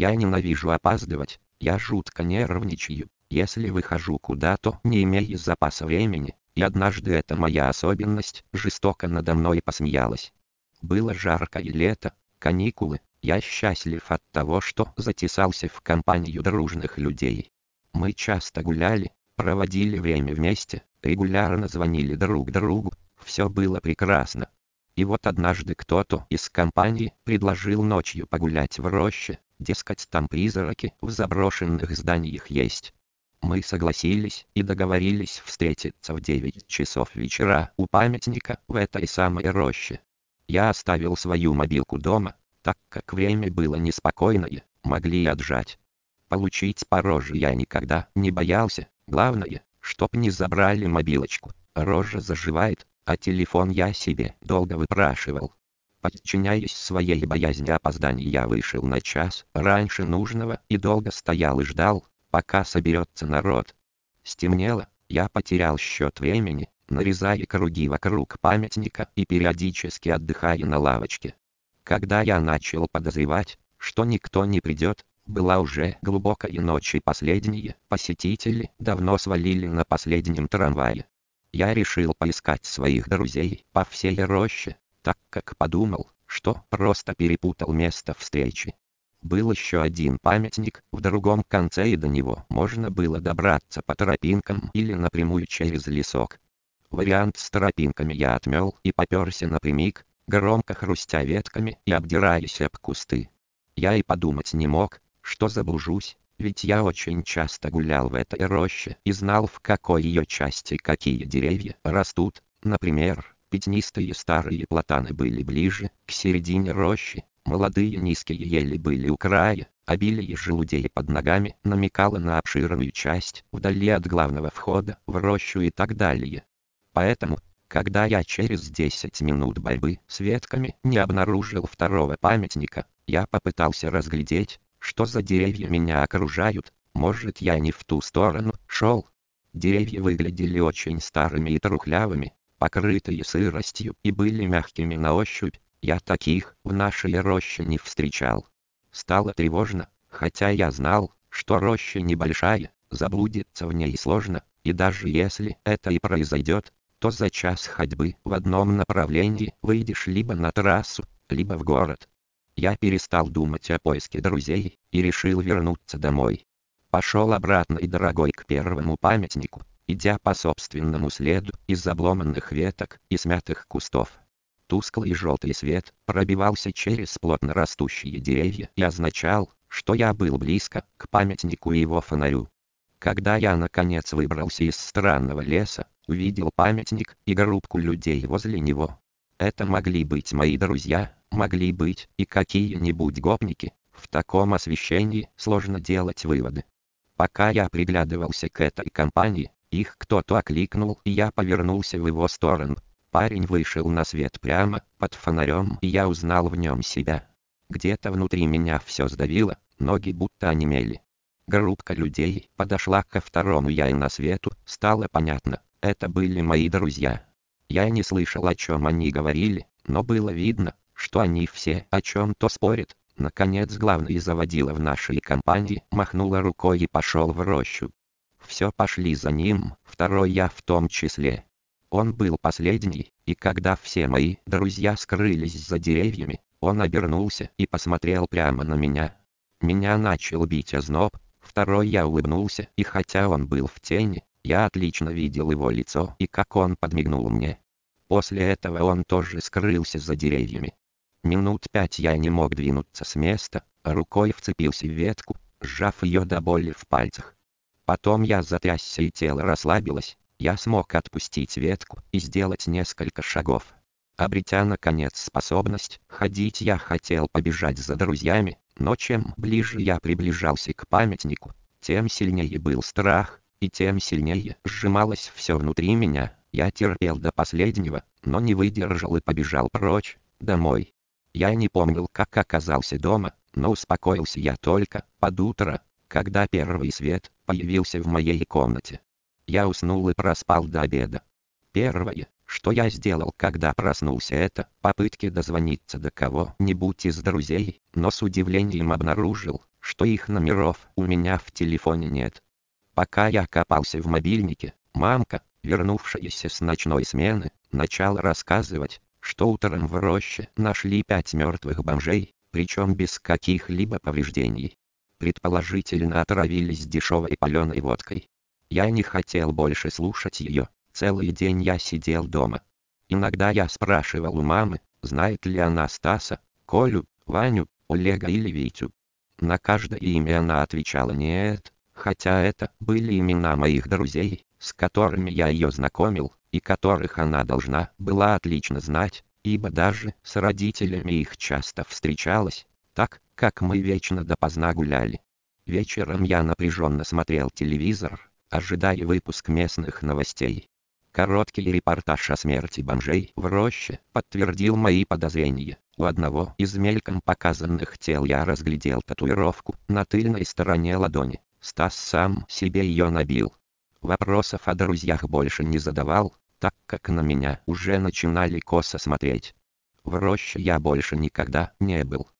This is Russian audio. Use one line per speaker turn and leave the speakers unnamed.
Я ненавижу опаздывать, я жутко нервничаю, если выхожу куда-то, не имея запаса времени, и однажды эта моя особенность жестоко надо мной посмеялась. Было жаркое лето, каникулы, я счастлив от того, что затесался в компанию дружных людей. Мы часто гуляли, проводили время вместе, регулярно звонили друг другу, все было прекрасно. И вот однажды кто-то из компании предложил ночью погулять в роще, дескать там призраки в заброшенных зданиях есть. Мы согласились и договорились встретиться в 9 часов вечера у памятника в этой самой роще. Я оставил свою мобилку дома, так как время было неспокойное, могли отжать. Получить по роже я никогда не боялся, главное, чтоб не забрали мобилочку, рожа заживает, а телефон я себе долго выпрашивал. Подчиняясь своей боязни опозданий я вышел на час раньше нужного и долго стоял и ждал, пока соберется народ. Стемнело, я потерял счет времени, нарезая круги вокруг памятника и периодически отдыхая на лавочке. Когда я начал подозревать, что никто не придет, была уже глубокая ночь и последние посетители давно свалили на последнем трамвае. Я решил поискать своих друзей по всей роще, так как подумал, что просто перепутал место встречи. Был еще один памятник в другом конце и до него можно было добраться по тропинкам или напрямую через лесок. Вариант с тропинками я отмел и поперся напрямик, громко хрустя ветками и обдираясь об кусты. Я и подумать не мог, что заблужусь, ведь я очень часто гулял в этой роще и знал в какой ее части какие деревья растут, например, пятнистые старые платаны были ближе к середине рощи, Молодые низкие ели были у края, обилие желудей под ногами намекало на обширную часть вдали от главного входа в рощу и так далее. Поэтому, когда я через 10 минут борьбы с ветками не обнаружил второго памятника, я попытался разглядеть, что за деревья меня окружают, может я не в ту сторону шел. Деревья выглядели очень старыми и трухлявыми, покрытые сыростью и были мягкими на ощупь, я таких в нашей роще не встречал. Стало тревожно, хотя я знал, что роща небольшая, заблудиться в ней сложно, и даже если это и произойдет, то за час ходьбы в одном направлении выйдешь либо на трассу, либо в город. Я перестал думать о поиске друзей и решил вернуться домой. Пошел обратно и дорогой к первому памятнику, идя по собственному следу из обломанных веток и смятых кустов. Тусклый желтый свет пробивался через плотно растущие деревья и означал, что я был близко к памятнику и его фонарю. Когда я наконец выбрался из странного леса, увидел памятник и группку людей возле него. Это могли быть мои друзья, могли быть и какие-нибудь гопники, в таком освещении сложно делать выводы. Пока я приглядывался к этой компании, их кто-то окликнул и я повернулся в его сторону. Парень вышел на свет прямо под фонарем, и я узнал в нем себя. Где-то внутри меня все сдавило, ноги будто онемели. Группка людей подошла ко второму я и на свету, стало понятно, это были мои друзья. Я не слышал о чем они говорили, но было видно, что они все о чем-то спорят. Наконец главный заводила в нашей компании, махнула рукой и пошел в рощу. Все пошли за ним, второй я в том числе. Он был последний, и когда все мои друзья скрылись за деревьями, он обернулся и посмотрел прямо на меня. Меня начал бить озноб, второй я улыбнулся, и хотя он был в тени, я отлично видел его лицо и как он подмигнул мне. После этого он тоже скрылся за деревьями. Минут пять я не мог двинуться с места, рукой вцепился в ветку, сжав ее до боли в пальцах. Потом я затрясся и тело расслабилось, я смог отпустить ветку и сделать несколько шагов. Обретя наконец способность ходить, я хотел побежать за друзьями, но чем ближе я приближался к памятнику, тем сильнее был страх, и тем сильнее сжималось все внутри меня. Я терпел до последнего, но не выдержал и побежал прочь, домой. Я не помнил, как оказался дома, но успокоился я только под утро, когда первый свет появился в моей комнате. Я уснул и проспал до обеда. Первое, что я сделал, когда проснулся, это попытки дозвониться до кого-нибудь из друзей, но с удивлением обнаружил, что их номеров у меня в телефоне нет. Пока я копался в мобильнике, мамка, вернувшаяся с ночной смены, начала рассказывать, что утром в роще нашли пять мертвых бомжей, причем без каких-либо повреждений. Предположительно отравились дешевой паленой водкой. Я не хотел больше слушать ее, целый день я сидел дома. Иногда я спрашивал у мамы, знает ли она Стаса, Колю, Ваню, Олега или Витю. На каждое имя она отвечала нет, хотя это были имена моих друзей, с которыми я ее знакомил, и которых она должна была отлично знать, ибо даже с родителями их часто встречалась, так, как мы вечно допоздна гуляли. Вечером я напряженно смотрел телевизор, ожидая выпуск местных новостей. Короткий репортаж о смерти бомжей в роще подтвердил мои подозрения. У одного из мельком показанных тел я разглядел татуировку на тыльной стороне ладони. Стас сам себе ее набил. Вопросов о друзьях больше не задавал, так как на меня уже начинали косо смотреть. В роще я больше никогда не был.